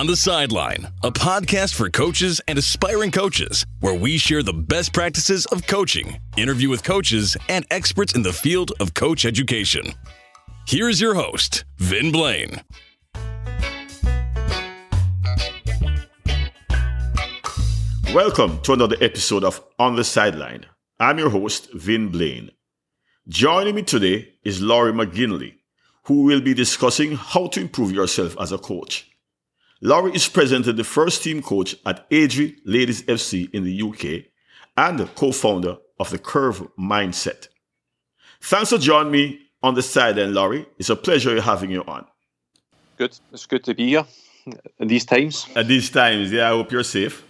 On the Sideline, a podcast for coaches and aspiring coaches, where we share the best practices of coaching, interview with coaches, and experts in the field of coach education. Here is your host, Vin Blaine. Welcome to another episode of On the Sideline. I'm your host, Vin Blaine. Joining me today is Laurie McGinley, who will be discussing how to improve yourself as a coach. Laurie is presently the first team coach at Airdrie Ladies FC in the UK and co founder of the Curve Mindset. Thanks for joining me on the sideline, Laurie. It's a pleasure having you on. Good. It's good to be here in these times. At these times, yeah, I hope you're safe.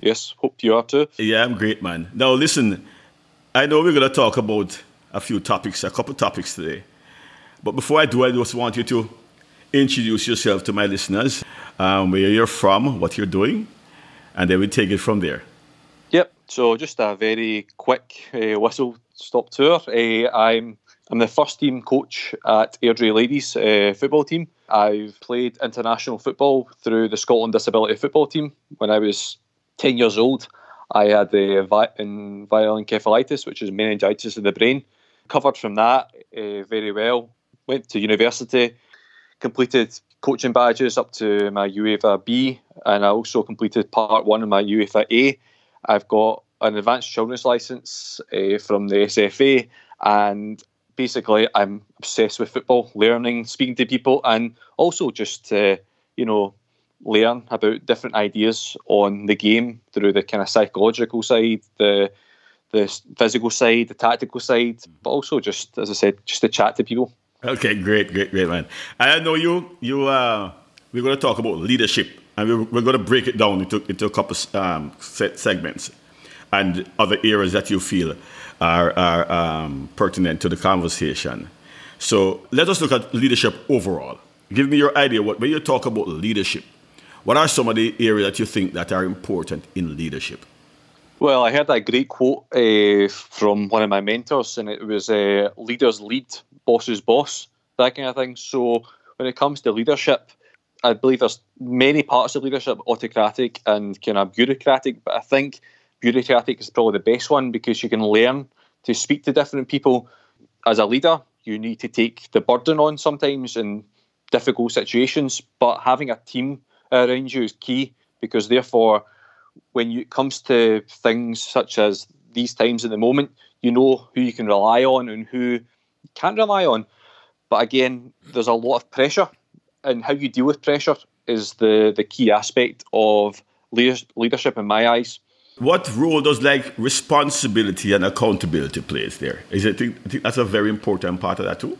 Yes, hope you are too. Yeah, I'm great, man. Now, listen, I know we're going to talk about a few topics, a couple topics today. But before I do, I just want you to introduce yourself to my listeners, um, where you're from, what you're doing, and then we take it from there. Yep. So just a very quick uh, whistle stop tour. Uh, I'm I'm the first team coach at Airdrie Ladies uh, football team. I've played international football through the Scotland Disability Football Team. When I was 10 years old, I had the vi- viral encephalitis, which is meningitis in the brain. Covered from that uh, very well. Went to university, completed coaching badges up to my UEFA B, and I also completed part one of my UEFA A. I've got an advanced children's license uh, from the SFA, and basically I'm obsessed with football, learning, speaking to people, and also just to, you know, learn about different ideas on the game through the kind of psychological side, the the physical side, the tactical side, but also just as I said, just to chat to people. Okay, great, great, great, man. I know you. You. Uh, we're going to talk about leadership, and we're, we're going to break it down into into a couple um, segments and other areas that you feel are are um, pertinent to the conversation. So let us look at leadership overall. Give me your idea. What when you talk about leadership, what are some of the areas that you think that are important in leadership? Well, I heard that great quote uh, from one of my mentors, and it was uh, "Leaders lead, boss's boss, that kind of thing. So when it comes to leadership, I believe there's many parts of leadership, autocratic and kind of bureaucratic, but I think bureaucratic is probably the best one because you can learn to speak to different people. As a leader, you need to take the burden on sometimes in difficult situations, but having a team around you is key because therefore when it comes to things such as these times at the moment, you know who you can rely on and who can't rely on. But again, there's a lot of pressure, and how you deal with pressure is the, the key aspect of leadership in my eyes. What role does like responsibility and accountability plays there? Is it? I think that's a very important part of that too.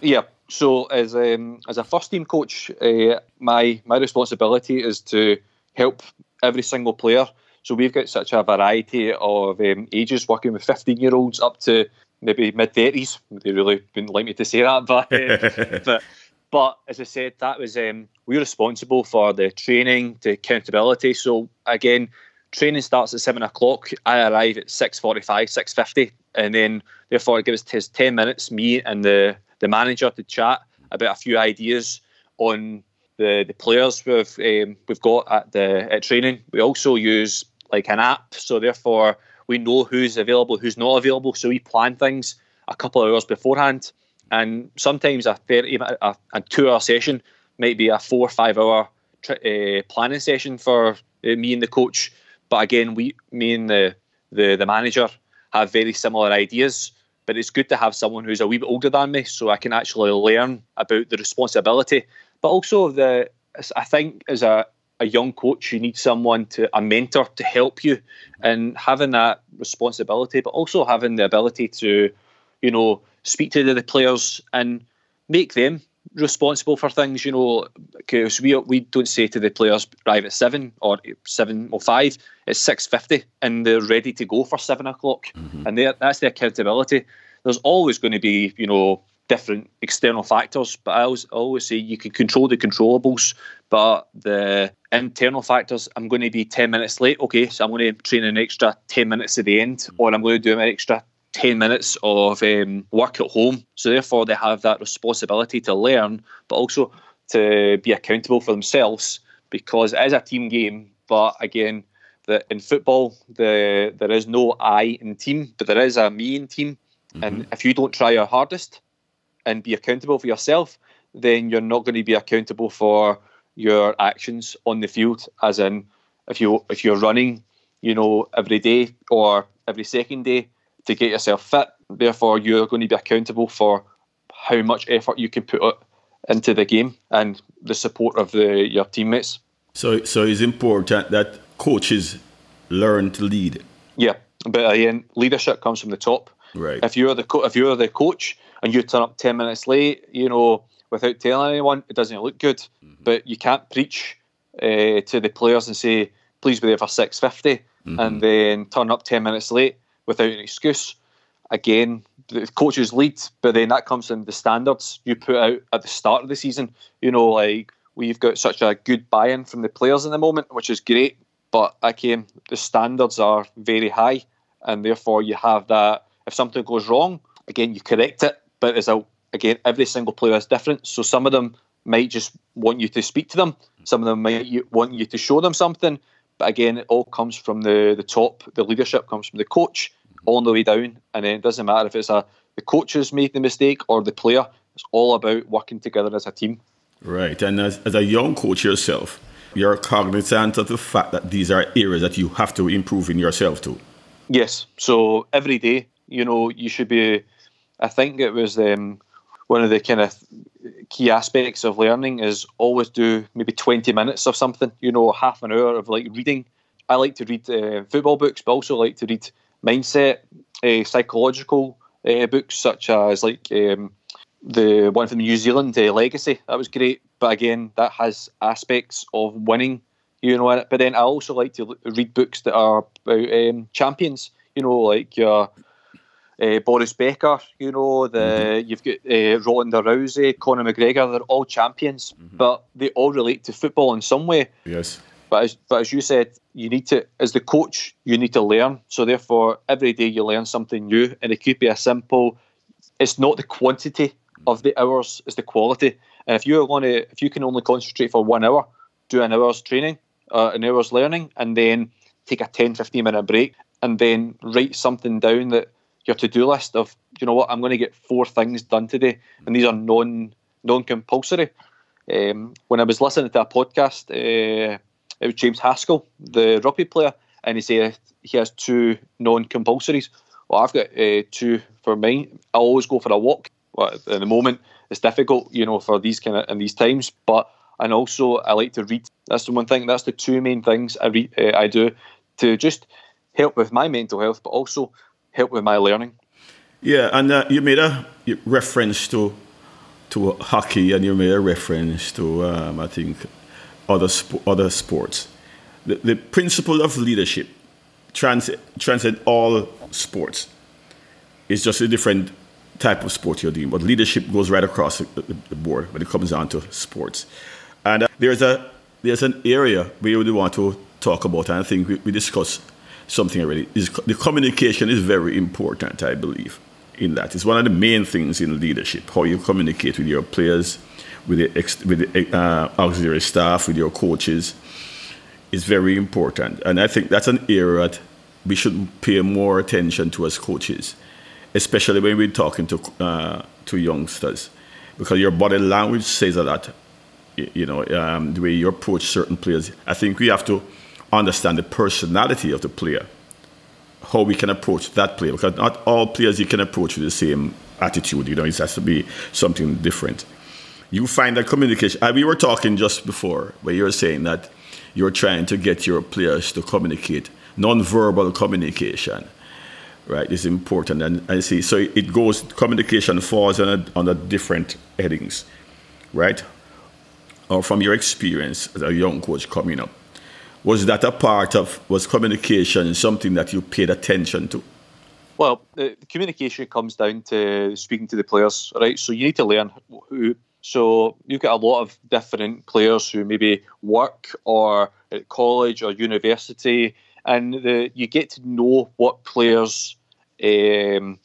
Yeah. So as um, as a first team coach, uh, my my responsibility is to help every single player. So we've got such a variety of um, ages, working with 15 year olds up to maybe mid thirties. They really wouldn't like me to say that, but uh, but but as I said, that was um, we're responsible for the training, the accountability. So again, training starts at seven o'clock. I arrive at six forty-five, six fifty, and then therefore it gives us ten minutes, me and the the manager, to chat about a few ideas on the the players we've um, we've got at the at training. We also use like an app, so therefore we know who's available, who's not available. So we plan things a couple of hours beforehand. And sometimes a 30, a, a two hour session might be a four or five hour uh, planning session for uh, me and the coach. But again, we, me and the, the, the manager have very similar ideas. But it's good to have someone who's a wee bit older than me, so I can actually learn about the responsibility. But also the, I think as a a young coach, you need someone to a mentor to help you, and having that responsibility, but also having the ability to, you know, speak to the players and make them responsible for things, you know, because we we don't say to the players arrive at seven or seven or five, it's six fifty and they're ready to go for seven o'clock, mm-hmm. and that's the accountability. There's always going to be, you know, different external factors, but I always always say you can control the controllables, but the internal factors. I'm going to be ten minutes late, okay, so I'm going to train an extra ten minutes at the end, or I'm going to do an extra 10 minutes of um, work at home. So, therefore, they have that responsibility to learn, but also to be accountable for themselves because it is a team game. But again, the, in football, the, there is no I in team, but there is a me in team. Mm-hmm. And if you don't try your hardest and be accountable for yourself, then you're not going to be accountable for your actions on the field. As in, if you if you're running, you know, every day or every second day, to get yourself fit. Therefore, you're going to be accountable for how much effort you can put into the game and the support of the, your teammates. So, so it's important that coaches learn to lead. Yeah, but again, leadership comes from the top. Right. If you're the co- if you're the coach and you turn up ten minutes late, you know, without telling anyone, it doesn't look good. Mm-hmm. But you can't preach uh, to the players and say, "Please be there for six fifty, mm-hmm. and then turn up ten minutes late without an excuse. Again, the coaches lead, but then that comes in the standards you put out at the start of the season. You know, like we've got such a good buy-in from the players in the moment, which is great. But again, the standards are very high, and therefore you have that. If something goes wrong, again you correct it. But as a again, every single player is different. So some of them might just want you to speak to them. Some of them might want you to show them something. But again, it all comes from the the top. The leadership comes from the coach, all the way down. And then it doesn't matter if it's a the coaches made the mistake or the player. It's all about working together as a team. Right. And as, as a young coach yourself, you're cognizant of the fact that these are areas that you have to improve in yourself too. Yes. So every day, you know, you should be. I think it was um, one of the kind of key aspects of learning is always do maybe 20 minutes of something, you know, half an hour of like reading. I like to read uh, football books, but also like to read mindset, uh, psychological uh, books such as like um, the one from New Zealand, uh, Legacy. That was great, but again, that has aspects of winning, you know. But then I also like to read books that are about um, champions, you know, like your. Uh, Boris Becker, you know, the mm-hmm. you've got uh, Ronda Rousey, Conor McGregor. They're all champions, mm-hmm. but they all relate to football in some way. Yes. But as, but as you said, you need to, as the coach, you need to learn. So therefore, every day you learn something new, and it could be a simple. It's not the quantity of the hours; it's the quality. And if you're going to, if you can only concentrate for one hour, do an hour's training, uh, an hour's learning, and then take a 10, 15 minute break, and then write something down that your to-do list of, you know what, I'm going to get four things done today, and these are non non-compulsory. Um, when I was listening to a podcast. Uh, it was James Haskell, the rugby player, and he said he has two non-compulsories. Well, I've got uh, two for mine. I always go for a walk. Well, at the moment, it's difficult, you know, for these kind of in these times. But and also, I like to read. That's the one thing. That's the two main things I read. Uh, I do to just help with my mental health, but also help with my learning. Yeah, and uh, you made a reference to to hockey, and you made a reference to um, I think other, sp- other sports. The, the principle of leadership trans- transcend all sports. It's just a different type of sport you're doing, but leadership goes right across the, the, board when it comes down to sports. And uh, there's a there's an area we really want to talk about, and I think we, we discussed something already. Is the communication is very important, I believe, in that. It's one of the main things in leadership, how you communicate with your players, with the, ex, with the uh, auxiliary staff, with your coaches, is very important. And I think that's an area that we should pay more attention to as coaches, especially when we're talking to uh, to youngsters, because your body language says a lot. You know, um, the way you approach certain players. I think we have to understand the personality of the player, how we can approach that player, because not all players you can approach with the same attitude. You know, it has to be something different you find that communication. We were talking just before where you were saying that you're trying to get your players to communicate, non-verbal communication, right, is important. And I see, so it goes, communication falls on under different headings, right? Or from your experience as a young coach coming up, was that a part of, was communication something that you paid attention to? Well, the communication comes down to speaking to the players, right? So you need to learn who. So you've got a lot of different players who maybe work or at college or university, and the, you get to know what players um,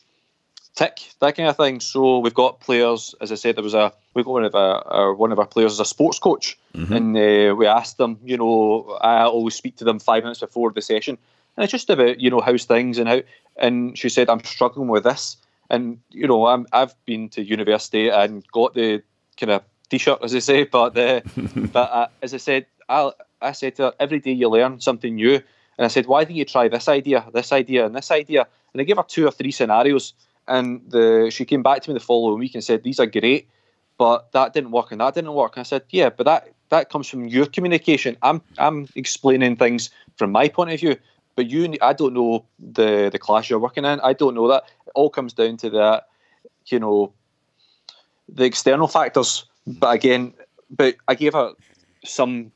tick, that kind of thing. So we've got players, as I said, there was a we got one of our, our one of our players as a sports coach, mm-hmm. and uh, we asked them, you know, I always speak to them five minutes before the session, and it's just about you know how's things and how. And she said, I'm struggling with this, and you know, I'm I've been to university and got the kind of t-shirt, as they say, but the but uh, as I said, I I said to her, every day you learn something new. And I said, why don't you try this idea, this idea, and this idea? And I gave her two or three scenarios. And the she came back to me the following week and said, these are great, but that didn't work and that didn't work. And I said, yeah, but that that comes from your communication. I'm I'm explaining things from my point of view, but you I don't know the the class you're working in. I don't know that. It all comes down to that, you know, the external factors. But again, but I gave her some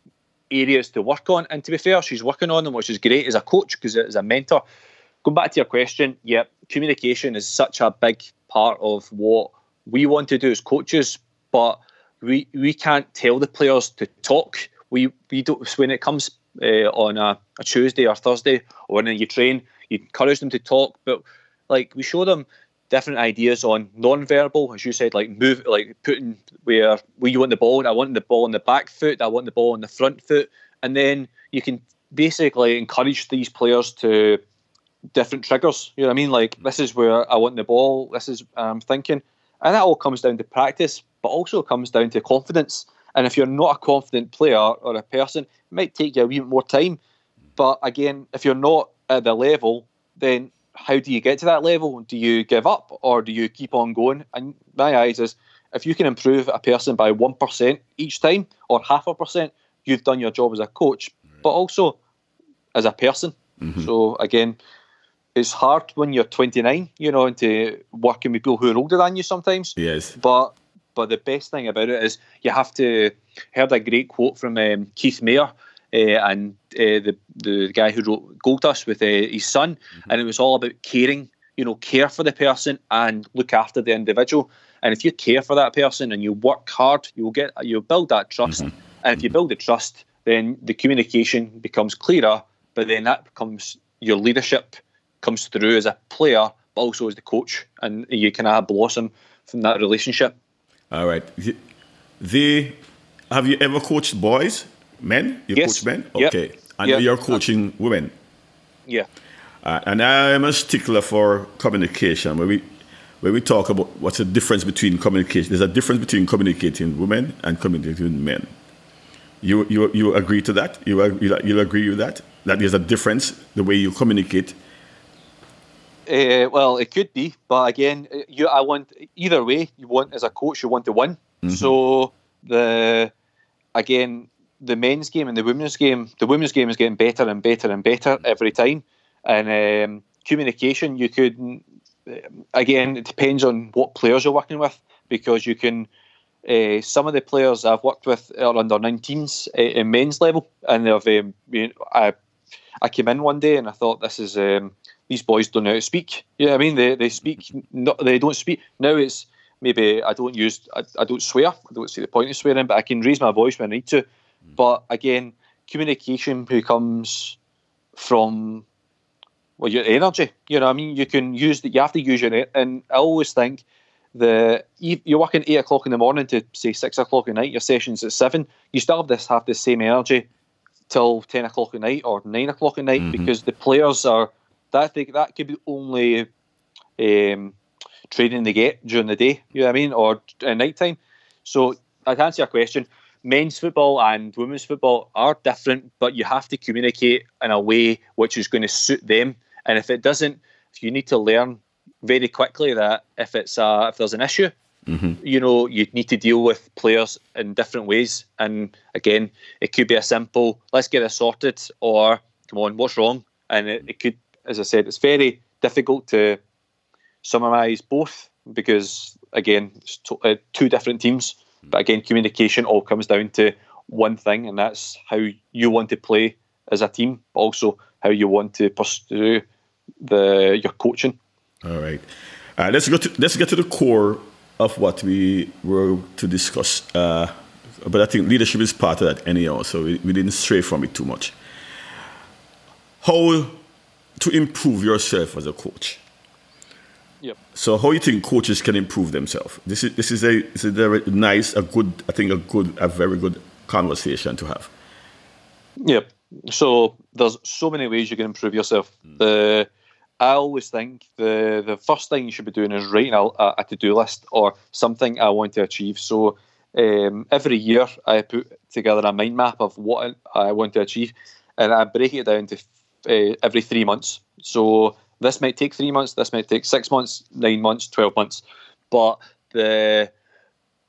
areas to work on, and to be fair, she's working on them, which is great as a coach because as a mentor. Going back to your question, yeah, communication is such a big part of what we want to do as coaches, but we we can't tell the players to talk. We we don't when it comes uh, on a, a Tuesday or Thursday or when you train, you encourage them to talk, but like we show them different ideas on non-verbal, as you said, like move, like putting where where you want the ball. I want the ball on the back foot. I want the ball on the front foot, and then you can basically encourage these players to different triggers. You know what I mean? Like this is where I want the ball. This is I'm thinking, and that all comes down to practice, but also comes down to confidence. And if you're not a confident player or a person, it might take you a wee bit more time. But again, if you're not at the level, then how do you get to that level? Do you give up or do you keep on going? And my eyes is if you can improve a person by one percent each time or half a percent, you've done your job as a coach, but also as a person. Mm-hmm. So again, it's hard when you're 29, you know, into working with people who are older than you sometimes. Yes. But but the best thing about it is you have to heard a great quote from um, Keith Mayer uh, and uh, the the guy who wrote Gold Dust with uh, his son, mm-hmm. and it was all about caring. You know, care for the person and look after the individual. And if you care for that person and you work hard, you'll get you'll build that trust. Mm-hmm. And if you build the trust, then the communication becomes clearer. But then that becomes your leadership comes through as a player, but also as the coach, and you kind of blossom from that relationship. All right. They have you ever coached boys, men? You yes. coach men, okay. Yep. And yep. you're coaching women. Yeah. Uh, and I'm a stickler for communication. When we when we talk about what's the difference between communication, there's a difference between communicating women and communicating men. You you you agree to that? You you you agree with that? That there's a difference the way you communicate uh, well, it could be, but again, you I want either way. You want as a coach, you want to win. Mm-hmm. So the again, the men's game and the women's game, the women's game is getting better and better and better every time. And um, communication, you could again, it depends on what players you're working with because you can. Uh, some of the players I've worked with are under 19s uh, in men's level, and they've. Um, you know, I I came in one day and I thought this is um, these boys don't know how to speak. Yeah, I mean they they speak not they don't speak now. It's maybe I don't use I, I don't swear. I don't see the point of swearing, but I can raise my voice when I need to. Mm. But again, communication becomes from well your energy. You know, I mean, you can use that. You have to use your and I always think the you're working eight o'clock in the morning to say six o'clock at night. Your sessions at seven. You still have this have the same energy till ten o'clock at night or nine o'clock at night mm-hmm. because the players are that they, that could be only um, training they get during the day. You know what I mean, or at night time. So I'd answer your question. Men's football and women's football are different, but you have to communicate in a way which is going to suit them. And if it doesn't, if you need to learn very quickly that if it's a, if there's an issue, mm-hmm. you know, you need to deal with players in different ways. And again, it could be a simple, let's get this sorted, or come on, what's wrong? And it, it could as I said, it's very difficult to summarise both because again, it's to, uh, two different teams. But again, communication all comes down to one thing, and that's how you want to play as a team, but also how you want to pursue the your coaching. All right, uh, let's go to let's get to the core of what we were to discuss. Uh, but I think leadership is part of that anyhow, so we, we didn't stray from it too much. How to improve yourself as a coach? Yep. So how you think coaches can improve themselves? This is this is a this is a nice, a good, I think a good, a very good conversation to have. Yep. So there's so many ways you can improve yourself. Mm. The I always think the the first thing you should be doing is writing a, a to do list or something I want to achieve. So um, every year I put together a mind map of what I want to achieve, and I break it down to uh, every three months. So this might take three months, this might take six months, nine months, twelve months, but the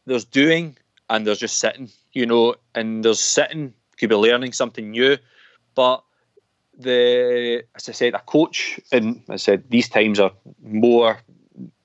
there's doing and there's just sitting, you know, and there's sitting could be learning something new, but the as I said, a coach, and I said these times are more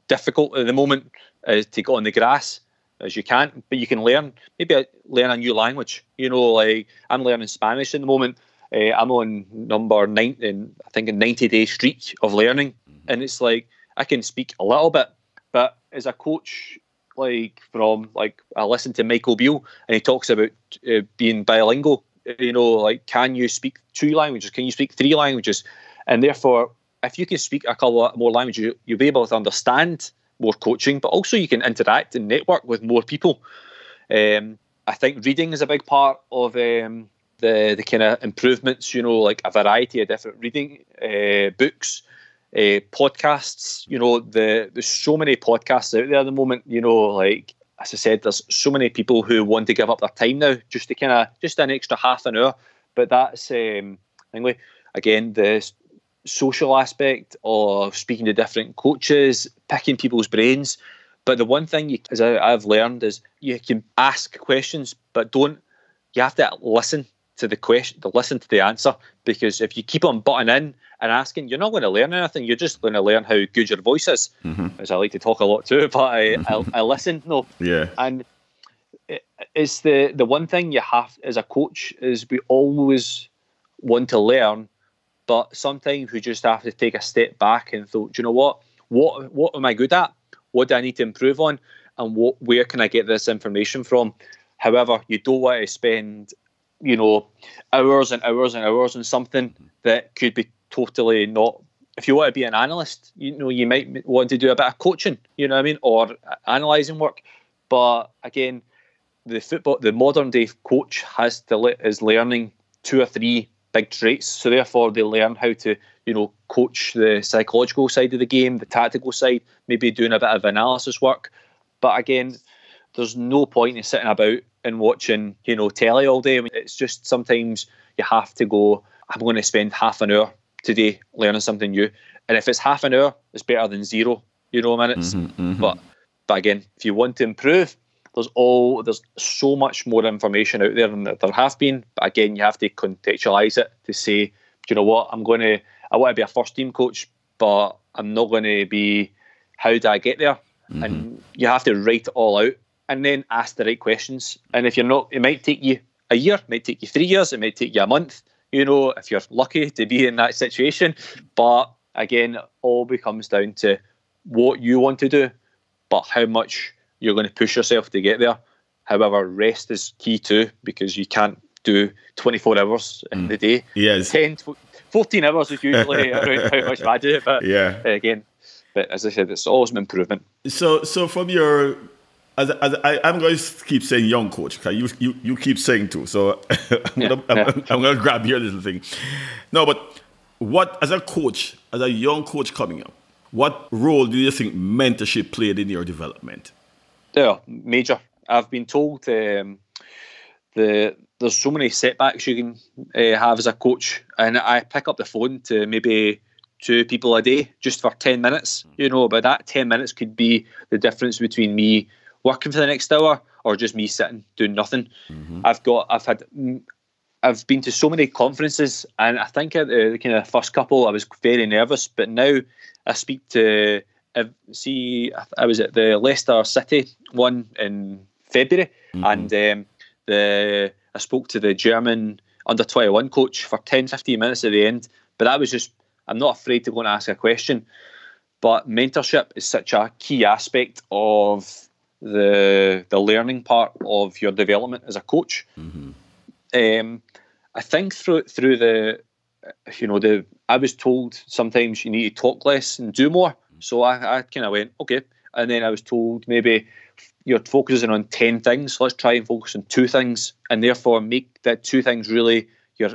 difficult at the moment uh, to get on the grass as you can, but you can learn maybe learn a new language. You know, like I'm learning Spanish in the moment. Uh, I'm on number nine, in, I think, a 90 day streak of learning, mm-hmm. and it's like I can speak a little bit, but as a coach, like from like I listen to Michael Beale, and he talks about uh, being bilingual you know, like can you speak two languages? Can you speak three languages? And therefore, if you can speak a couple more languages, you'll be able to understand more coaching, but also you can interact and network with more people. Um, I think reading is a big part of um, the the kind of improvements. You know, like a variety of different reading uh, books, uh, podcasts. You know, the there's so many podcasts out there at the moment. You know, like as I said, there's so many people who want to give up their time now just to kind of just an extra half an hour. But that's um, anyway. Again, the social aspect of speaking to different coaches, picking people's brains. But the one thing, you, as I, I've learned, is you can ask questions, but don't. You have to listen to the question, to listen to the answer, because if you keep on butting in and asking, you're not going to learn anything. You're just going to learn how good your voice is. Mm-hmm. As I like to talk a lot too, but I, I, I listen. No, yeah, and it's the the one thing you have as a coach is we always want to learn, but sometimes we just have to take a step back and thought, you know what, what what am I good at? What do I need to improve on? And what where can I get this information from? However, you don't want to spend you know, hours and hours and hours on something mm-hmm. that could be totally not. If you want to be an analyst, you know, you might want to do a bit of coaching, you know what I mean, or analysing work. But again, the football, the modern day coach has to is learning two or three big traits. So therefore, they learn how to, you know, coach the psychological side of the game, the tactical side, maybe doing a bit of analysis work. But again, there's no point in sitting about and watching, you know, telly all day. I mean, it's just sometimes you have to go. I'm going to spend half an hour today learning something new, and if it's half an hour, it's better than zero, you know, minutes. Mm-hmm, mm-hmm. But but again, if you want to improve, there's all there's so much more information out there than there have been. But again, you have to contextualize it to say, do you know what, I'm going to. I want to be a first team coach, but I'm not going to be. How do I get there? Mm-hmm. And you have to write it all out and then ask the right questions. And if you're not, it might take you a year, it might take you three years, it might take you a month, you know, if you're lucky to be in that situation. But again, it all becomes down to what you want to do, but how much you're going to push yourself to get there. However, rest is key too, because you can't do 24 hours in mm. the day. Yes. 10, 14 hours is usually around how much I do. But yeah. again, but as I said, it's always an improvement. So, so from your as, as I, am going to keep saying young coach because you, you, you keep saying too. So I'm, yeah, gonna, yeah. I'm, I'm, going to grab your little thing. No, but what as a coach, as a young coach coming up, what role do you think mentorship played in your development? Yeah, major. I've been told um, the there's so many setbacks you can uh, have as a coach, and I pick up the phone to maybe two people a day just for 10 minutes you know but that 10 minutes could be the difference between me working for the next hour or just me sitting doing nothing. Mm-hmm. I've got I've had I've been to so many conferences, and I think at the, the kind of first couple I was very nervous, but now I speak to. I see, I was at the Leicester City one in February, mm-hmm. and um, the I spoke to the German under 21 coach for 10, 15 minutes at the end. But that was just, I'm not afraid to go and ask a question. But mentorship is such a key aspect of the the learning part of your development as a coach. Mm-hmm. Um, I think through through the you know the I was told sometimes you need to talk less and do more. So I, I kind of went okay, and then I was told maybe you're focusing on 10 things. So Let's try and focus on two things and therefore make that two things really your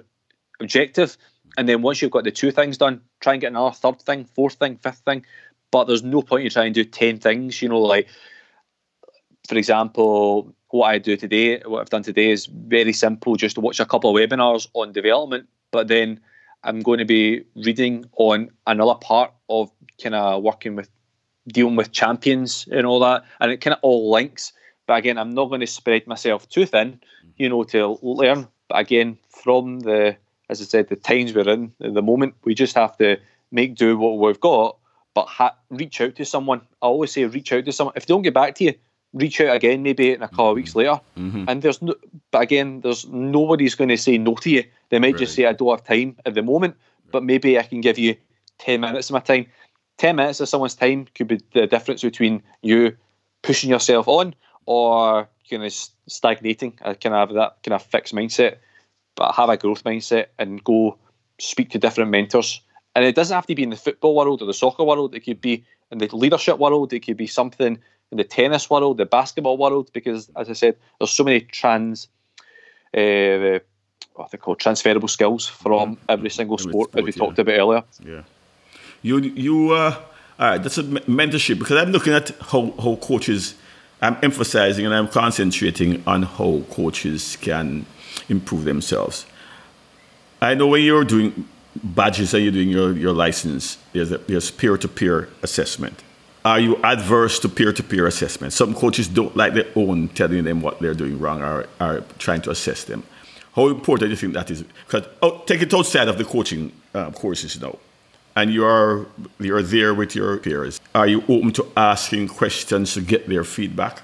objective. And then once you've got the two things done, try and get another third thing, fourth thing, fifth thing. But there's no point in trying and do 10 things. You know, like, for example, what I do today, what I've done today is very simple, just to watch a couple of webinars on development. But then I'm going to be reading on another part of kind of working with dealing with champions and all that, and it kind of all links. But again, I'm not going to spread myself too thin, you know, to learn. But again, from the, as I said, the times we're in, at the moment, we just have to make do what we've got, but ha- reach out to someone. I always say reach out to someone. If they don't get back to you, reach out again, maybe in a couple of weeks later. Mm-hmm. And there's no, but again, there's nobody's going to say no to you. They might right. just say, I don't have time at the moment, but maybe I can give you 10 minutes of my time. 10 minutes of someone's time could be the difference between you pushing yourself on or kind of stagnating. I kind of have that kind of fixed mindset, but have a growth mindset and go speak to different mentors. And it doesn't have to be in the football world or the soccer world. It could be in the leadership world. It could be something in the tennis world, the basketball world, because as I said, there's so many trans, uh, what they call transferable skills from every single sport, as we yeah. talked about earlier. Yeah you you uh, all right, that's a mentorship because I'm looking at how, how coaches. I'm emphasizing and I'm concentrating on how coaches can improve themselves. I know when you're doing badges and you're doing your, your license, there's, a, there's peer-to-peer assessment. Are you adverse to peer-to-peer assessment? Some coaches don't like their own telling them what they're doing wrong or are trying to assess them. How important do you think that is? Because oh, take it outside of the coaching uh, courses now and you're you're there with your peers, are you open to asking questions to get their feedback?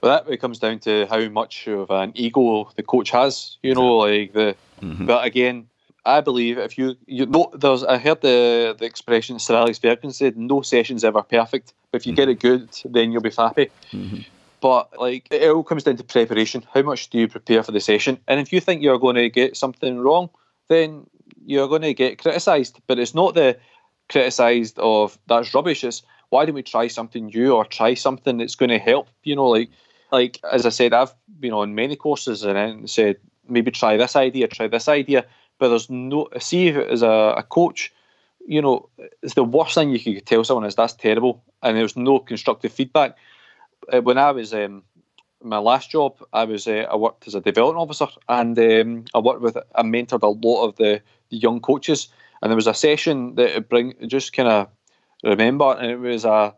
Well, that comes down to how much of an ego the coach has. You know, like the. Mm-hmm. But again, I believe if you you know, there's I heard the the expression Sir Alex Ferguson said, "No session's ever perfect. But if you mm-hmm. get it good, then you'll be happy." Mm-hmm. But like it all comes down to preparation. How much do you prepare for the session? And if you think you're going to get something wrong, then you're going to get criticised. But it's not the criticised of that's rubbish. It's why don't we try something new or try something that's going to help? You know, like like as I said, I've been on many courses and said maybe try this idea, try this idea. But there's no see as a, a coach, you know, it's the worst thing you could tell someone is that's terrible, and there's no constructive feedback. Uh, when I was um, my last job, I was uh, I worked as a development officer, and um, I worked with I mentored a lot of the, the young coaches, and there was a session that bring just kind of remember, and it was a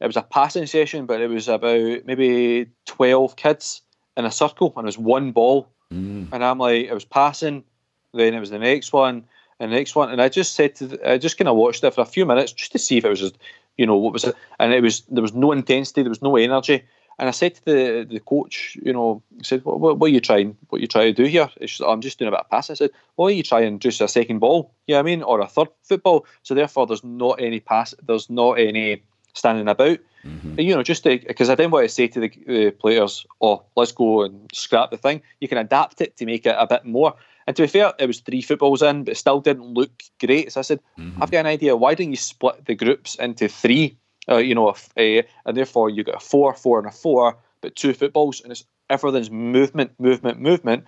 it was a passing session, but it was about maybe twelve kids in a circle, and it was one ball, mm. and I'm like, it was passing, then it was the next one, and the next one, and I just said to, the, I just kind of watched it for a few minutes just to see if it was just, you know, what was it, and it was there was no intensity, there was no energy, and I said to the the coach, you know, I said, what, what, what are you trying? What are you trying to do here? Just, I'm just doing a bit of pass. I said, what are you trying? Just a second ball? Yeah, you know I mean, or a third football. So therefore, there's not any pass. There's not any standing about. Mm-hmm. You know, just because I didn't want to say to the, the, players, "Oh, let's go and scrap the thing." You can adapt it to make it a bit more. And to be fair, it was three footballs in, but it still didn't look great. So I said, mm-hmm. "I've got an idea. Why don't you split the groups into three? Uh, you know, if, uh, and therefore you get a four, four, and a four, but two footballs, and it's everything's movement, movement, movement.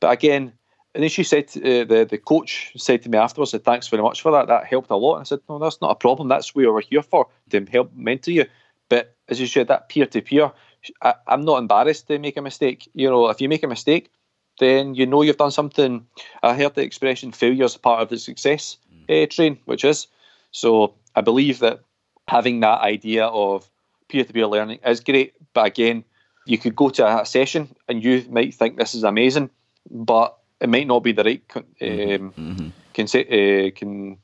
But again, and then she said, uh, the the coach said to me afterwards, said, "Thanks very much for that. That helped a lot." And I said, "No, that's not a problem. That's what we're here for to help mentor you." But as you said, that peer to peer, I'm not embarrassed to make a mistake. You know, if you make a mistake, then you know you've done something. I heard the expression "failure is part of the success" mm. uh, train, which is so. I believe that having that idea of peer to peer learning is great, but again, you could go to a session and you might think this is amazing, but it might not be the right um, Mm-hmm. can say uh, can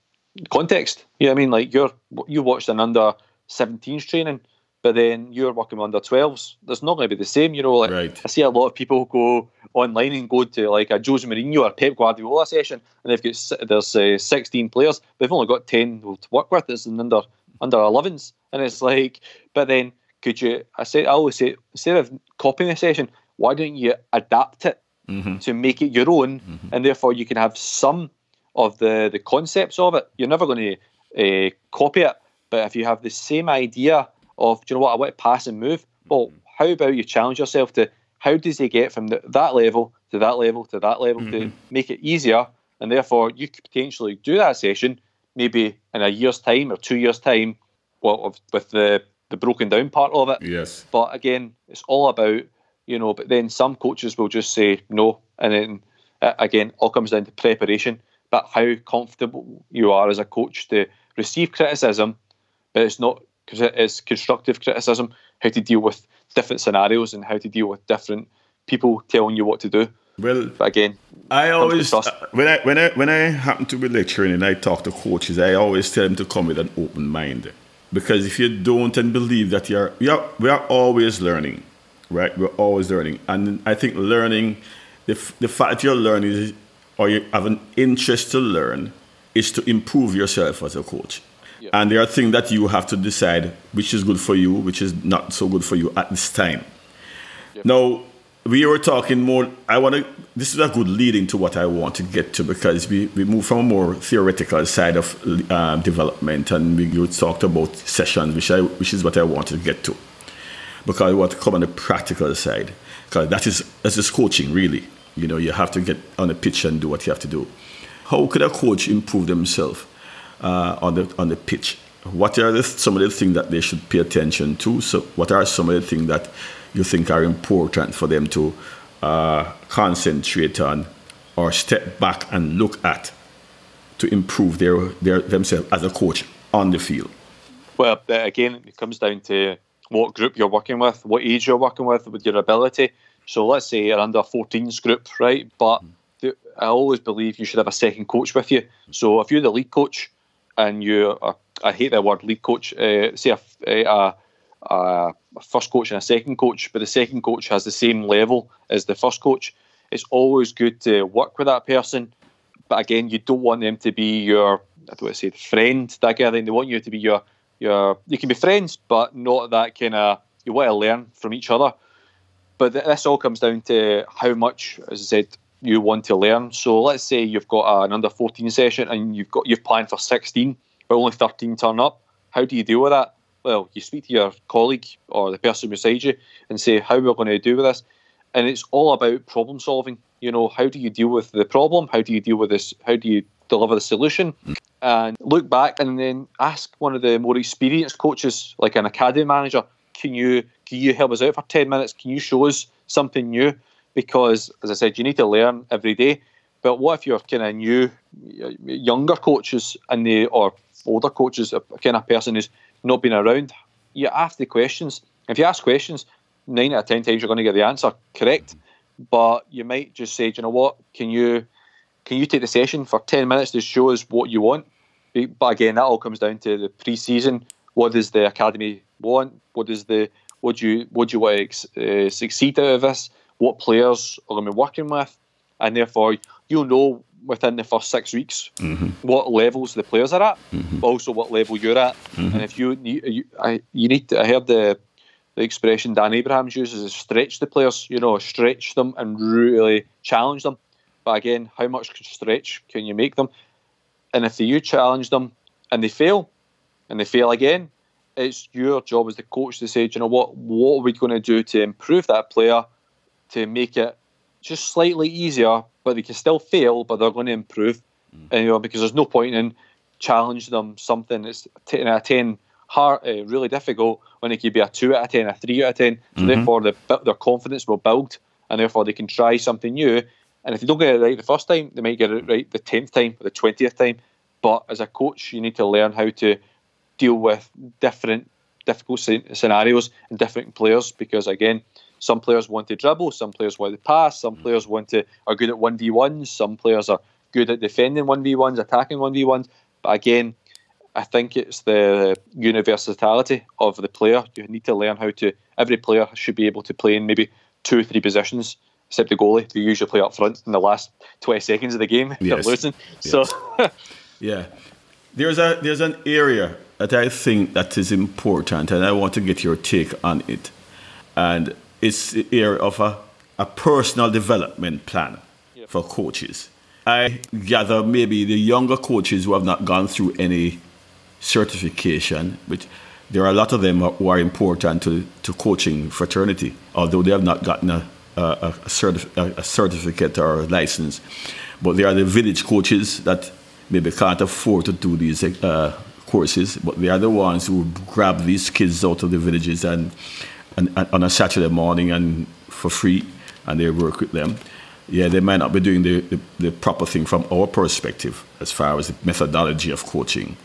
context. You know what I mean? Like you're you watched an under 17s training, but then you're working with under 12s. There's not going to be the same. You know, like Right. I see a lot of people go online and go to like a Jose Mourinho or Pep Guardiola session, and they've got there's uh, 16 players. They've only got 10 to work with. It's an under under 11s, and it's like, but then could you? I say I always say instead of copying the session, why don't you adapt it Mm-hmm. to make it your own, and therefore you can have some of the the concepts of it. You're never going to uh, copy it, but if you have the same idea of, do you know what, I want to pass and move. Well, how about you challenge yourself to how does he get from the, that level to that level to that level to make it easier, and therefore you could potentially do that session maybe in a year's time or two years time, well, of- with the the broken down part of it. Yes. But again, it's all about you know. But then some coaches will just say no, and then uh, again, all comes down to preparation. But how comfortable you are as a coach to receive criticism, but it's not it's constructive criticism. How to deal with different scenarios and how to deal with different people telling you what to do. Well, But again, I always uh, when I when I when I happen to be lecturing and I talk to coaches, I always tell them to come with an open mind, because if you don't and believe that you're we are we are always learning, right? We're always learning, and I think learning, the f- the fact that you're learning is, or you have an interest to learn, is to improve yourself as a coach. And there are things that you have to decide which is good for you, which is not so good for you at this time. Now, we were talking more. I want to. This is a good lead into what I want to get to because we, we move from a more theoretical side of um, development, and we you talked about sessions, which I which is what I want to get to, because I want to come on the practical side, because that is that's coaching really. You know, you have to get on the pitch and do what you have to do. How could a coach improve themselves uh, on the on the pitch? What are the, some of the things that they should pay attention to? So, what are some of the things that you think are important for them to uh, concentrate on or step back and look at to improve their, their themselves as a coach on the field? Well, uh, again, it comes down to what group you're working with, what age you're working with, with your ability. So let's say you're under 14s group, right? But the, I always believe you should have a second coach with you. So if you're the lead coach and you, I hate the word lead coach, uh, say a, a, a, a first coach and a second coach, but the second coach has the same level as the first coach. It's always good to work with that person, but again, you don't want them to be your I don't want to say friend that kind of thing. They want you to be your your. You can be friends, but not that kind of. You want to learn from each other, but this all comes down to how much, as I said, you want to learn. So let's say you've got an under fourteen session and you've got you've planned for sixteen, but only thirteen turn up. How do you deal with that? Well, you speak to your colleague or the person beside you and say how we're going to do with this, and it's all about problem solving. You know, how do you deal with the problem? How do you deal with this? How do you deliver the solution? And look back and then ask one of the more experienced coaches, like an academy manager, can you can you help us out for ten minutes? Can you show us something new? Because as I said, you need to learn every day. But what if you're kind of new, younger coaches and the or older coaches, a kind of person who's not been around? You ask the questions. If you ask questions, nine out of ten times you're going to get the answer correct. But you might just say, "Do you know what? Can you can you take the session for ten minutes to show us what you want? But again, that all comes down to the pre-season. What does the academy want? What does the what do you what do you want to uh, succeed out of this? What players are going to be working with? And therefore, you'll know within the first six weeks mm-hmm. what levels the players are at, mm-hmm. but also what level you're at. Mm-hmm. And if you you, you, I, you need to, I heard the the expression Dan Abrahams uses is stretch the players. You know, stretch them and really challenge them. But again, how much stretch can you make them? And if you challenge them and they fail, and they fail again, it's your job as the coach to say, "Do you know what? What are we going to do to improve that player to make it just slightly easier, but they can still fail, but they're going to improve. And, you know, because there's no point in challenging them something that's 10 out of 10 hard, uh, really difficult when it could be a 2 out of 10, a 3 out of 10. So therefore, the, their confidence will build, and therefore they can try something new. And if they don't get it right the first time, they might get it right the 10th time or the 20th time. But as a coach, you need to learn how to deal with different difficult scenarios and different players because again Some players want to dribble, some players want to pass, some mm. players want to are good at one v ones, some players are good at defending one v ones, attacking one v ones. But again, I think it's the universality of the player. You need to learn how to. Every player should be able to play in maybe two or three positions, except the goalie. They usually play up front in the last twenty seconds of the game. Yes. They're losing. Yes. So, yeah, there's a there's an area that I think that is important, and I want to get your take on it. And it's the area of a, a personal development plan yep. for coaches. I gather maybe the younger coaches who have not gone through any certification, which there are a lot of them who are important to, to coaching fraternity, although they have not gotten a, a, a, certif- a certificate or a license. But they are the village coaches that maybe can't afford to do these uh, courses, but they are the ones who grab these kids out of the villages and, on a Saturday morning and for free, and they work with them. Yeah, they might not be doing the, the, the proper thing from our perspective as far as the methodology of coaching.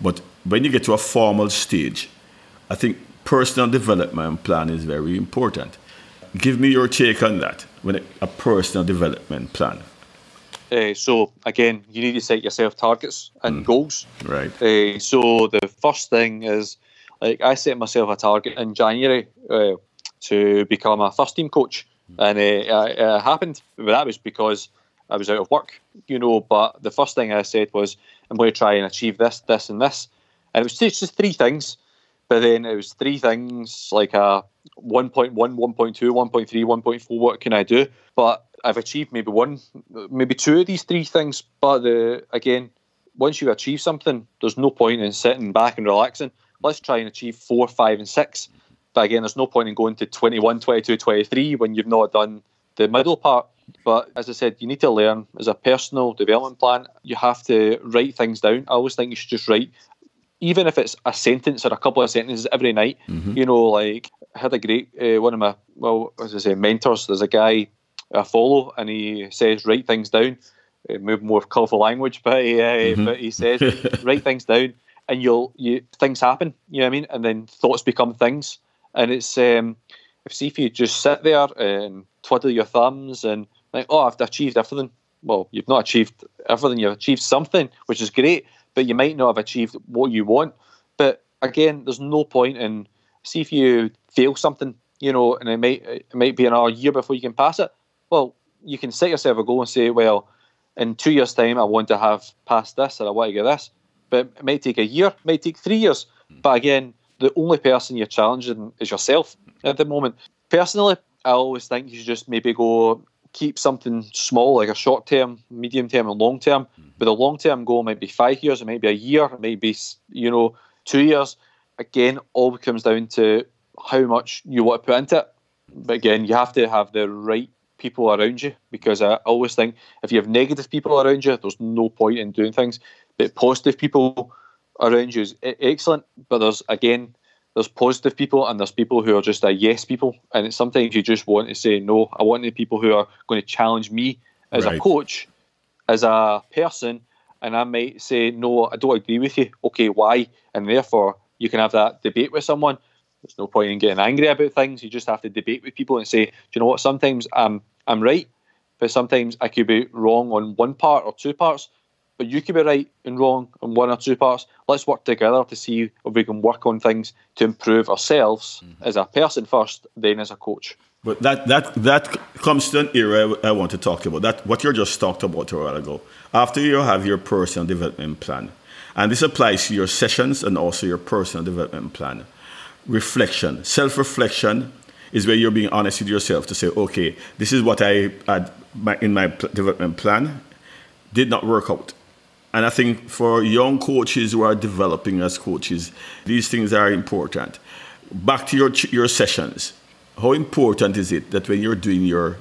But when you get to a formal stage, I think personal development plan is very important. Give me your take on that. When it, a personal development plan. Uh, so again, you need to set yourself targets and mm. goals. Right. Uh, so the first thing is, like I set myself a target in January uh, to become a first team coach, mm. and it, it, happened. But that was because I was out of work, you know. But the first thing I said was, I'm going to try and achieve this, this, and this, and it was just three things. But then it was three things like a 1.1, 1.2, 1.3, 1.4. What can I do? But I've achieved maybe one, maybe two of these three things. But the, again, once you achieve something, there's no point in sitting back and relaxing. Let's try and achieve four, five, and six. But again, there's no point in going to 21, 22, 23 when you've not done the middle part. But as I said, you need to learn as a personal development plan. You have to write things down. I always think you should just write, even if it's a sentence or a couple of sentences every night. Mm-hmm. You know, like I had a great uh, one of my well, as I say, mentors. There's a guy I follow, and he says write things down. Uh, move more colourful language, but uh, mm-hmm. but he says write things down, and you'll you things happen. You know what I mean? And then thoughts become things, and it's um, if see if you just sit there and twiddle your thumbs and like, oh, I've achieved everything. Well, you've not achieved everything. You've achieved something, which is great, but you might not have achieved what you want. But again, there's no point in see if you fail something, you know, and it might it might be another year before you can pass it well, you can set yourself a goal and say, well, in two years' time, I want to have passed this or I want to get this. But it might take a year, it might take three years. But again, the only person you're challenging is yourself at the moment. Personally, I always think you should just maybe go keep something small, like a short term, medium term, and long term. Mm-hmm. But the long term goal might be five years, it might be a year, it might be, you know, two years. Again, all comes down to how much you want to put into it. But again, you have to have the right people around you because I always think if you have negative people around you, there's no point in doing things. But positive people around you is excellent. But there's again, there's positive people and there's people who are just a yes people, and it's sometimes you just want to say no. I want the people who are going to challenge me as right. a coach, as a person, and I might say no, I don't agree with you. Okay, why? And therefore, you can have that debate with someone. There's no point in getting angry about things. You just have to debate with people and say, do you know what? Sometimes I'm I'm right, but sometimes I could be wrong on one part or two parts. But you could be right and wrong on one or two parts. Let's work together to see if we can work on things to improve ourselves mm-hmm. as a person first, then as a coach. But that that that comes to an area I want to talk about. That what you just talked about a while ago. After you have your personal development plan, and this applies to your sessions and also your personal development plan reflection, self reflection is where you're being honest with yourself to say, okay, this is what I had in my development plan, did not work out. And I think for young coaches who are developing as coaches, these things are important. Back to your, your sessions. How important is it that when you're doing your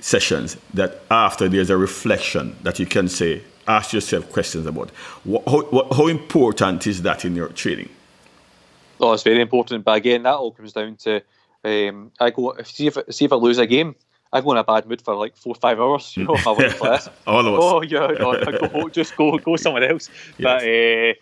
sessions, that after there's a reflection that you can say, ask yourself questions about? How, how important is that in your training? Oh, it's very important. But again, that all comes down to um, I go see if see if I lose a game. I go in a bad mood for like four or five hours. You know, I win class. Oh yeah, no, I go, just go go somewhere else. Yes. But uh,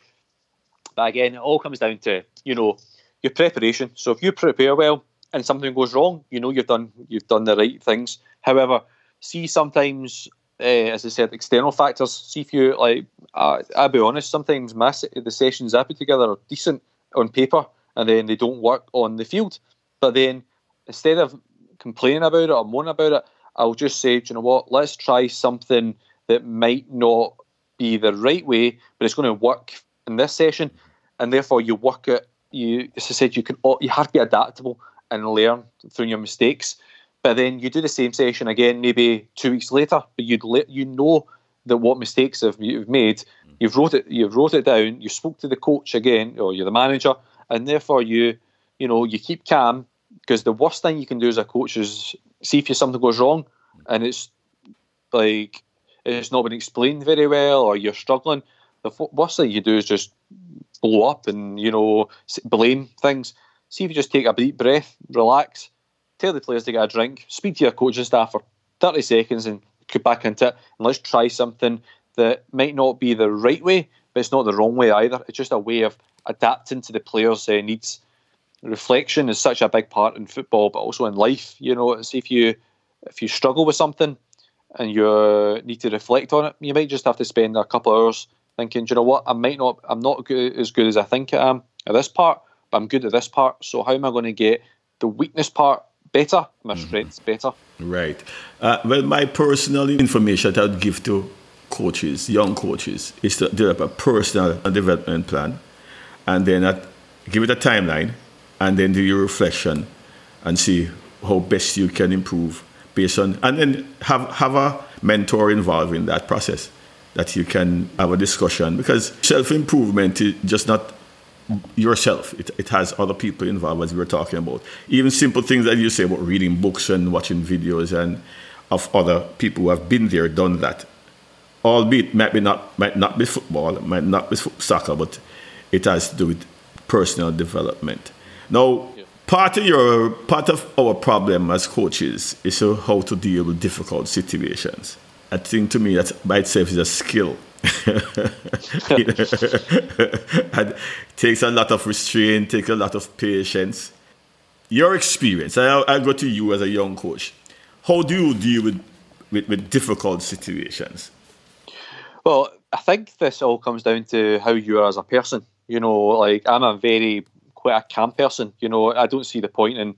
but again, it all comes down to you know your preparation. So if you prepare well, and something goes wrong, you know you've done you've done the right things. However, see sometimes, uh, as I said, external factors. See if you like. Uh, I'll be honest. Sometimes my the sessions I put together are decent on paper, and then they don't work on the field. But then instead of complaining about it or moaning about it, I'll just say, you know what? Let's try something that might not be the right way, but it's going to work in this session, and therefore you work it. You, as I said, you can you have to be adaptable and learn through your mistakes. But then you do the same session again, maybe two weeks later, but you'd let you know that what mistakes have you've made. Mm. You've wrote it. You've wrote it down. You spoke to the coach again, or you're the manager, and therefore you, you know, you keep calm because the worst thing you can do as a coach is see if something goes wrong, and it's like it's not been explained very well, or you're struggling. The worst thing you do is just blow up and you know blame things. See if you just take a deep breath, relax, tell the players to get a drink, speak to your coaching staff for 30 seconds and get back into it. And let's try something that might not be the right way, but it's not the wrong way either. It's just a way of adapting to the players' uh, needs. Reflection is such a big part in football, but also in life. You know, see if you if you struggle with something and you need to reflect on it, you might just have to spend a couple of hours thinking, you know what, I might not, I'm not good, as good as I think I am at this part, but I'm good at this part. So how am I going to get the weakness part better, my mm-hmm. strengths better? Right. Uh, well, my personal information that I would give to coaches, young coaches, is to develop a personal development plan, and then at, give it a timeline, and then do your reflection, and see how best you can improve based on, and then have have a mentor involved in that process that you can have a discussion because self improvement is just not yourself. It, it has other people involved, as we were talking about. Even simple things that you say about reading books and watching videos and of other people who have been there, done that. Albeit might be not might not be football, might not be soccer, but it has to do with personal development. Now, part of your part of our problem as coaches is how to deal with difficult situations. I think to me that by itself is a skill it takes a lot of restraint, takes a lot of patience. Your experience, I, I go to you as a young coach. How do you deal with, with, with difficult situations? Well, I think this all comes down to how you are as a person. You know, like I'm a very quite a calm person. You know, I don't see the point in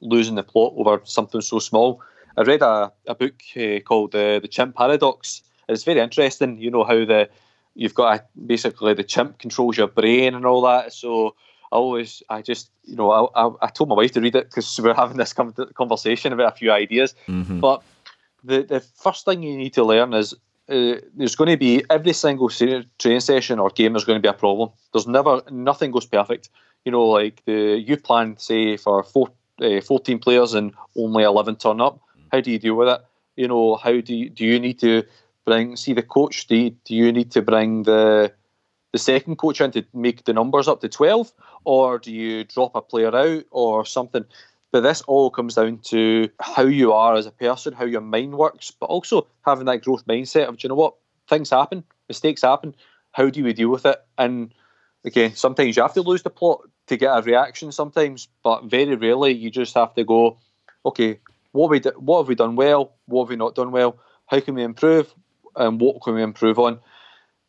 losing the plot over something so small. I read a, a book uh, called uh, The Chimp Paradox, it's very interesting. You know how the you've got a, basically the chimp controls your brain and all that. So I always, I just, you know, I, I, I told my wife to read it because we are having this conversation about a few ideas. Mm-hmm. But the the first thing you need to learn is uh, there's going to be every single training session or game is going to be a problem. There's never nothing goes perfect. You know, like the you plan say for four, uh, 14 players and only 11 turn up. How do you deal with it? You know, how do you, do you need to bring see the coach? Do you, do you need to bring the the second coach in to make the numbers up to twelve, or do you drop a player out or something? But this all comes down to how you are as a person, how your mind works, but also having that growth mindset of, you know what, things happen, mistakes happen. How do we deal with it? And again, sometimes you have to lose the plot to get a reaction sometimes, but very rarely you just have to go, okay, what we what have we done well? What have we not done well? How can we improve? and what can we improve on?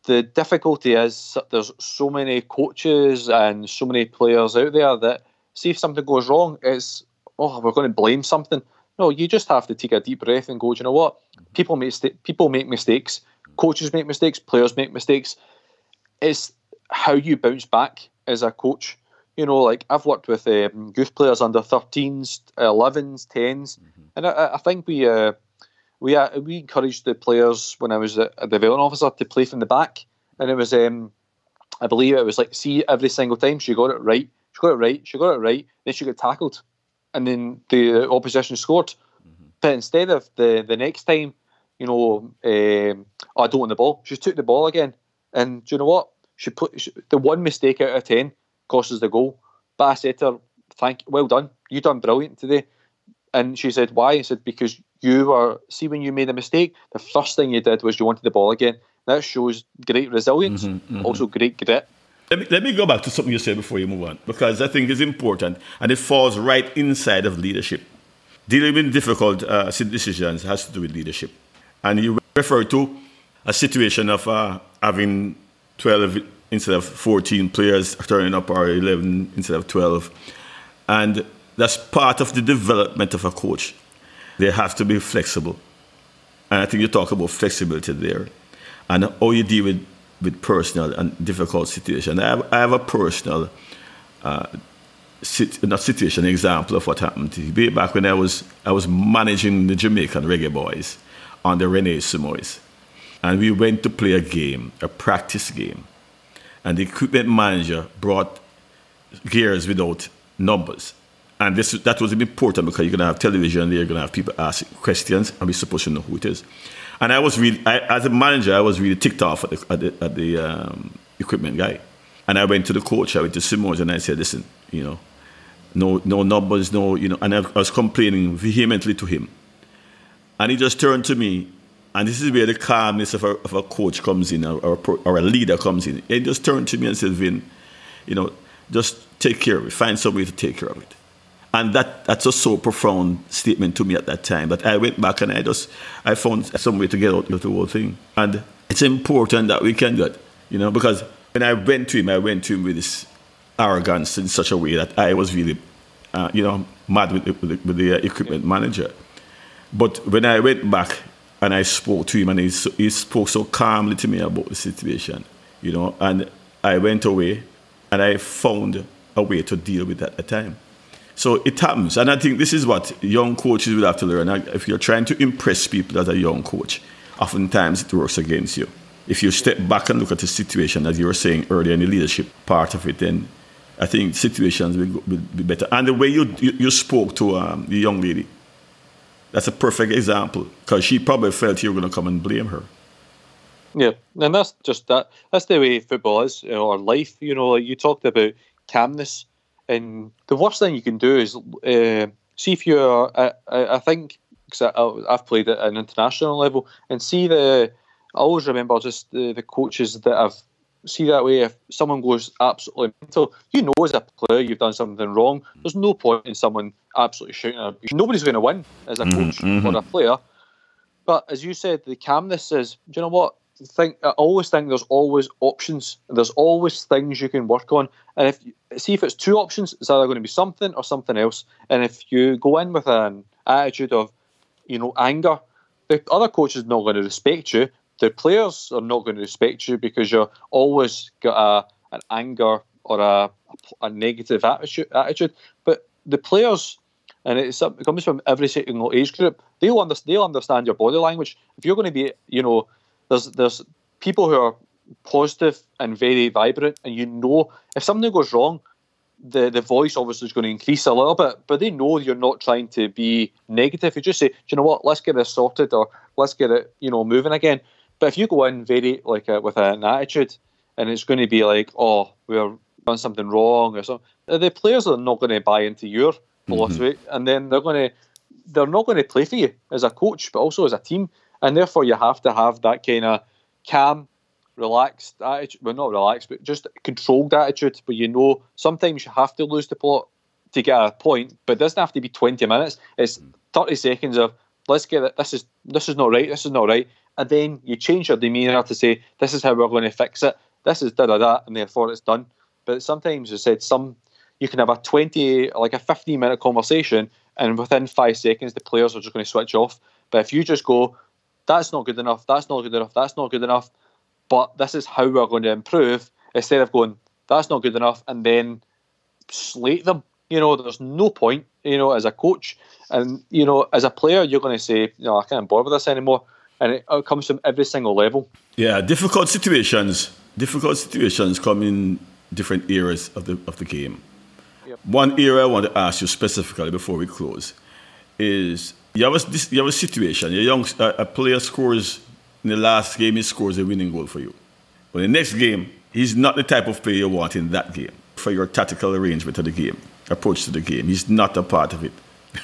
The difficulty is there's so many coaches and so many players out there that see if something goes wrong, it's oh we're going to blame something. No, you just have to take a deep breath and go. Do you know what? People make people make mistakes. Coaches make mistakes. Players make mistakes. It's how you bounce back as a coach. You know, like I've worked with um, youth players under 13s, 11s, 10s, mm-hmm. and I, I, think we uh, we uh, we encouraged the players when I was a, a development officer to play from the back, and it was um, I believe it was like see every single time she got it right, she got it right, she got it right, then she got tackled, and then the opposition scored. Mm-hmm. But instead of the the next time, you know, um, oh, I don't want the ball, she took the ball again, and do you know what? She put she, the one mistake out of ten costs the goal. But I said to her, "Thank, well done, you done brilliant today." And she said, "Why?" I said, "Because you were see when you made a mistake, the first thing you did was you wanted the ball again. That shows great resilience, mm-hmm, mm-hmm. also great grit. Let me, let me go back to something you said before you move on, because I think it's important and it falls right inside of leadership. Dealing with difficult uh, decisions has to do with leadership. And you refer to a situation of uh, having 12 instead of 14 players turning up or 11 instead of 12. And that's part of the development of a coach. They have to be flexible. And I think you talk about flexibility there and how you deal with, with personal and difficult situation. I have, I have a personal, uh, sit, not situation, example of what happened. Way back when I was, I was managing the Jamaican Reggae Boys under Rene Simoes. And we went to play a game, a practice game. And the equipment manager brought gears without numbers. And this that was important because you're gonna have television you're gonna have people asking questions, and we're supposed to know who it is. And I was really, I, as a manager, I was really ticked off at the, at the, at the um, equipment guy. And I went to the coach, I went to Simoes, and I said, listen, you know, no, no numbers, no, you know, and I, I was complaining vehemently to him. And he just turned to me, and this is where the calmness of a, of a coach comes in, or, or, or a leader comes in. He just turned to me and said, Vin, you know, just take care of it, find some way to take care of it. And that, that's just so profound statement to me at that time. But I went back and I just I found some way to get out of the whole thing. And it's important that we can do it, you know, because when I went to him, I went to him with this arrogance in such a way that I was really, uh, you know, mad with, with, the, with the uh, equipment manager. But when I went back and I spoke to him, and he, he spoke so calmly to me about the situation, you know, and I went away and I found a way to deal with that at the time. So it happens. And I think this is what young coaches will have to learn. If you're trying to impress people as a young coach, oftentimes it works against you. If you step back and look at the situation, as you were saying earlier in the leadership part of it, then I think situations will, will be better. And the way you, you, you spoke to um, the young lady, that's a perfect example because she probably felt you were going to come and blame her. Yeah, and that's just that. That's the way football is, or life. You know, like you talked about calmness and the worst thing you can do is uh, see if you're. I, I think because I've played at an international level and see the. I always remember just the, the coaches that I've see that way. If someone goes absolutely mental, you know as a player you've done something wrong. There's no point in someone absolutely shouting. Nobody's going to win as a mm-hmm, coach mm-hmm. or a player. But as you said, the calmness is. Do you know what? Think I always think there's always options. There's always things you can work on. And if see if it's two options, it's either going to be something or something else. And if you go in with an attitude of, you know, anger, the other coach is not going to respect you. The players are not going to respect you because you're always got a an anger or a, a negative attitude. Attitude, but the players. And it comes from every single age group. They'll understand. They'll understand your body language. If you're going to be, you know, there's there's people who are positive and very vibrant, and you know if something goes wrong, the the voice obviously is going to increase a little bit, but they know you're not trying to be negative. You just say, Do you know what, let's get this sorted, or let's get it, you know, moving again. But if you go in very like a, with an attitude, and it's going to be like, oh, we're done something wrong or something, the players are not going to buy into your philosophy, mm-hmm. and then they're going to they're not going to play for you as a coach, but also as a team and therefore you have to have that kind of calm, relaxed attitude. Well, not relaxed, but just controlled attitude. But you know, sometimes you have to lose the plot to get a point, but it doesn't have to be twenty minutes. It's mm-hmm. thirty seconds of let's get it. This is this is not right. This is not right, and then you change your demeanour to say this is how we're going to fix it. This is da da da, and therefore it's done. But sometimes you said some you can have a twenty like a fifteen minute conversation, and within five seconds the players are just going to switch off. But if you just go, that's not good enough, that's not good enough, that's not good enough, but this is how we're going to improve, instead of going, that's not good enough, and then slate them. You know, there's no point, you know, as a coach. And, you know, as a player, you're going to say, no, I can't bother with this anymore. And it, it comes from every single level. Yeah, difficult situations. Difficult situations come in different eras of the of the game. Yep. One era I want to ask you specifically before we close is you have a, this, you have a situation. Young a, a player scores in the last game, he scores a winning goal for you. But the next game, he's not the type of player you want in that game for your tactical arrangement of the game, approach to the game. He's not a part of it.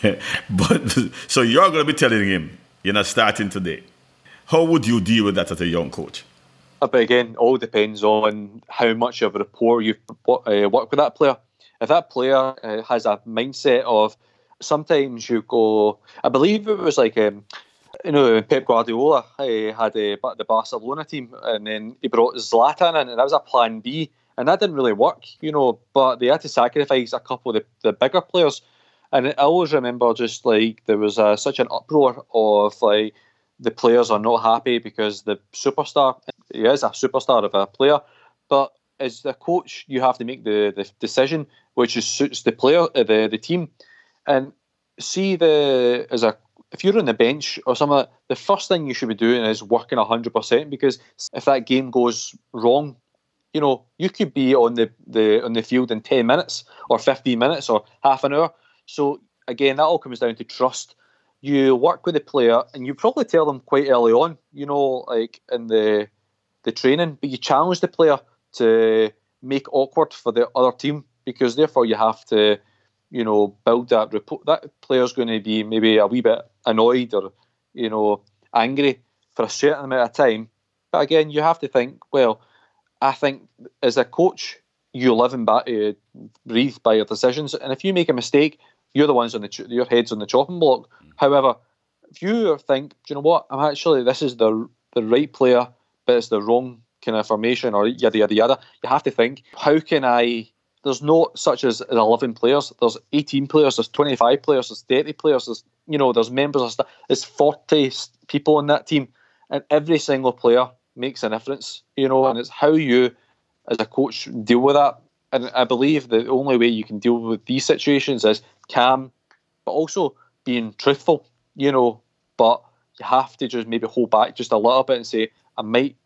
but so you're going to be telling him you're not starting today. How would you deal with that as a young coach? but again, all depends on how much of a rapport you've uh, worked with that player. If that player uh, has a mindset of sometimes you go, I believe it was like um, you know, Pep Guardiola uh, had uh, the Barcelona team, and then he brought Zlatan in, and that was a plan B, and that didn't really work, you know. But they had to sacrifice a couple of the, the bigger players, and I always remember just like there was uh, such an uproar of like the players are not happy because the superstar, he is a superstar of a player, but as the coach, you have to make the, the decision which is, suits the player, uh, the the team, and see the as a if you're on the bench or something, the first thing you should be doing is working hundred percent because if that game goes wrong, you know you could be on the, the on the field in ten minutes or fifteen minutes or half an hour. So again, that all comes down to trust. You work with the player, and you probably tell them quite early on, you know, like in the the training, but you challenge the player to make awkward for the other team because therefore you have to you know, build that report. That player's going to be maybe a wee bit annoyed or, you know, angry for a certain amount of time. But again, you have to think, well, I think as a coach, you live and uh, breathe by your decisions. And if you make a mistake, you're the ones on the ch- your head's on the chopping block. However, if you think, do you know what? I'm actually this is the the right player, but it's the wrong kind of formation or yada yada yada. You have to think, how can I there's not such as 11 players. There's 18 players. There's 25 players. There's 30 players. There's you know there's members of. There's 40 people in that team, and every single player makes a difference. You know, and it's how you, as a coach, deal with that. And I believe the only way you can deal with these situations is calm, but also being truthful. You know, but you have to just maybe hold back just a little bit and say, I might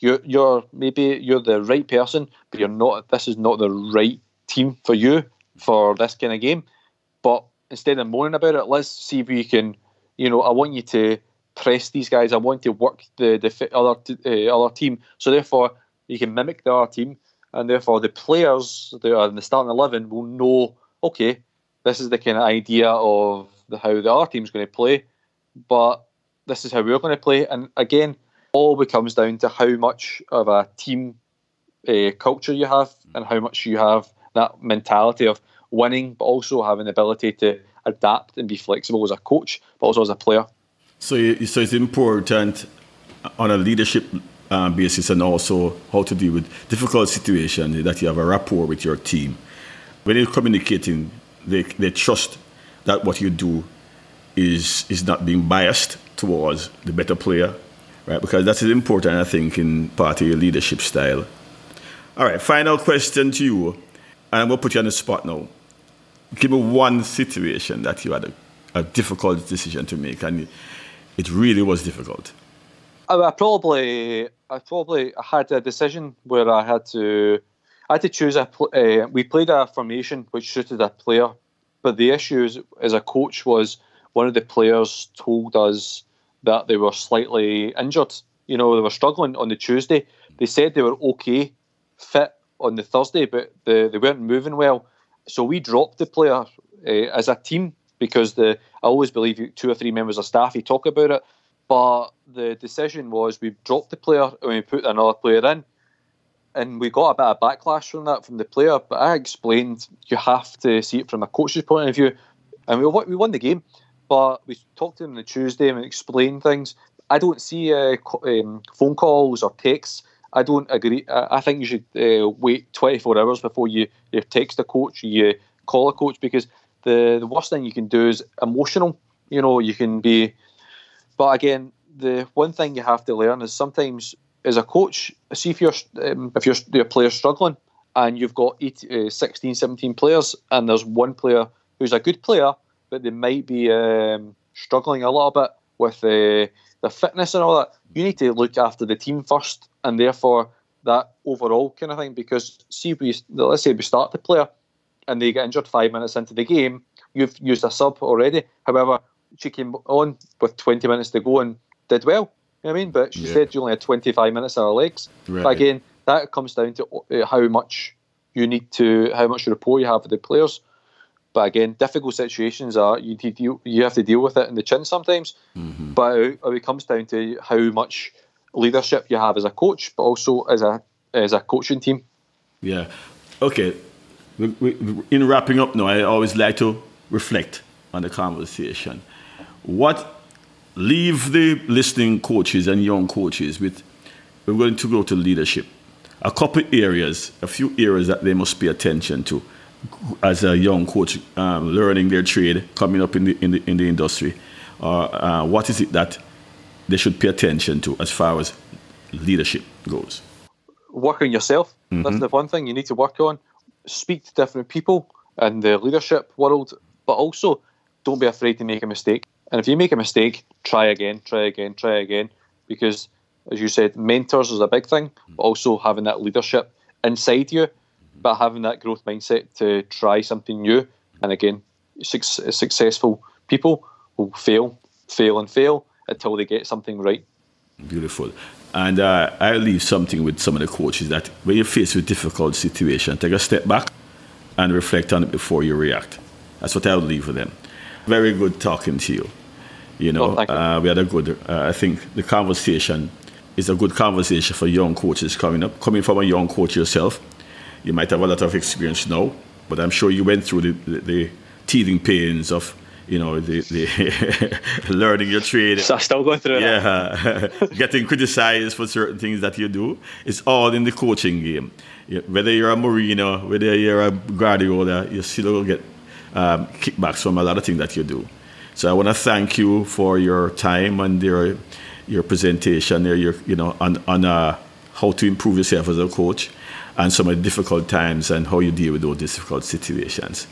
you're you're maybe you're the right person, but you're not. This is not the right team for you for this kind of game. But instead of moaning about it, let's see if we can. You know, I want you to press these guys. I want to work the the other uh, other team. So therefore, you can mimic the other team, and therefore the players that are in the starting eleven will know. Okay, this is the kind of idea of the, how the other team's going to play, but this is how we're going to play. And again, all becomes down to how much of a team uh, culture you have and how much you have that mentality of winning, but also having the ability to adapt and be flexible as a coach, but also as a player. So, so it's important on a leadership uh, basis and also how to deal with difficult situations that you have a rapport with your team. When you're communicating, they, they trust that what you do is is not being biased towards the better player right? Because that is important, I think, in part of your leadership style. All right, final question to you, and I'm going to put you on the spot now. Give me one situation that you had a, a difficult decision to make, and it really was difficult. I probably, I probably had a decision where I had to, I had to choose a. Uh, we played a formation which suited a player, but the issue as a coach was one of the players told us that they were slightly injured. You know, they were struggling on the Tuesday. They said they were okay, fit on the Thursday, but the, they weren't moving well. So we dropped the player uh, as a team because the I always believe two or three members of staff you talk about it, but the decision was we dropped the player and we put another player in, and we got a bit of backlash from that from the player. But I explained you have to see it from a coach's point of view, and we we won the game but we talked to him on the Tuesday and explained things. I don't see uh, um, phone calls or texts. I don't agree. I think you should uh, wait 24 hours before you, you text a coach, you call a coach, because the, the worst thing you can do is emotional. You know, you can be. But again, the one thing you have to learn is sometimes as a coach, see if you're um, if your your player's struggling and you've got 18, uh, 16, 17 players, and there's one player who's a good player but they might be um, struggling a little bit with uh, the fitness and all that. You need to look after the team first, and therefore that overall kind of thing. Because see, we let's say we start the player and they get injured five minutes into the game, you've used a sub already. However, she came on with 20 minutes to go and did well. You know what I mean? But she yeah. said you only had 25 minutes on her legs. Right. But again, that comes down to uh, how much you need to, how much rapport you have with the players. But again, difficult situations are you deal, you have to deal with it in the chin sometimes. Mm-hmm. But it, it comes down to how much leadership you have as a coach, but also as a as a coaching team. Yeah. Okay. In wrapping up now, I always like to reflect on the conversation. What leave the listening coaches and young coaches with we're going to go to leadership. A couple areas, a few areas that they must pay attention to as a young coach, um, learning their trade, coming up in the in the, in the industry. Uh, uh, what is it that they should pay attention to as far as leadership goes? Work on yourself. Mm-hmm. That's the one thing you need to work on. Speak to different people in the leadership world, but also don't be afraid to make a mistake. And if you make a mistake, try again, try again, try again. Because, as you said, mentors is a big thing, but also having that leadership inside you, but having that growth mindset to try something new. And again, successful people will fail, fail, and fail until they get something right. Beautiful. And uh, I leave something with some of the coaches that when you're faced with difficult situation, take a step back and reflect on it before you react. That's what I would leave with them. Very good talking to you. You know, oh, you. Uh, we had a good. Uh, I think the conversation is a good conversation for young coaches coming up. Coming from a young coach yourself, you might have a lot of experience now, but I'm sure you went through the, the, the teething pains of you know, the, the learning your trade. So I still going through that. yeah, getting criticized for certain things that you do. It's all in the coaching game. Whether you're a Mourinho, whether you're a Guardiola, you still get um, kickbacks from a lot of things that you do. So I want to thank you for your time and your your presentation there, your, you know, on, on uh, how to improve yourself as a coach and some of the difficult times and how you deal with those difficult situations.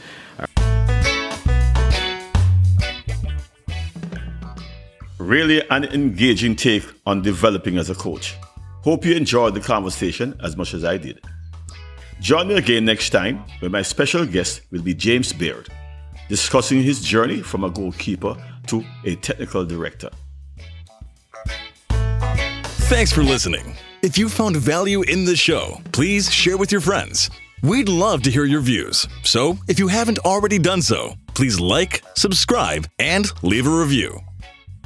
Really an engaging take on developing as a coach. Hope you enjoyed the conversation as much as I did. Join me again next time when my special guest will be James Baird discussing his journey from a goalkeeper to a technical director. Thanks for listening. If you found value in the show, please share with your friends. We'd love to hear your views. So, if you haven't already done so, please like, subscribe, and leave a review.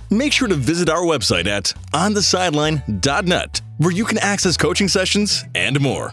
Make sure to visit our website at onthesideline.net, where you can access coaching sessions and more.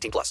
18 plus.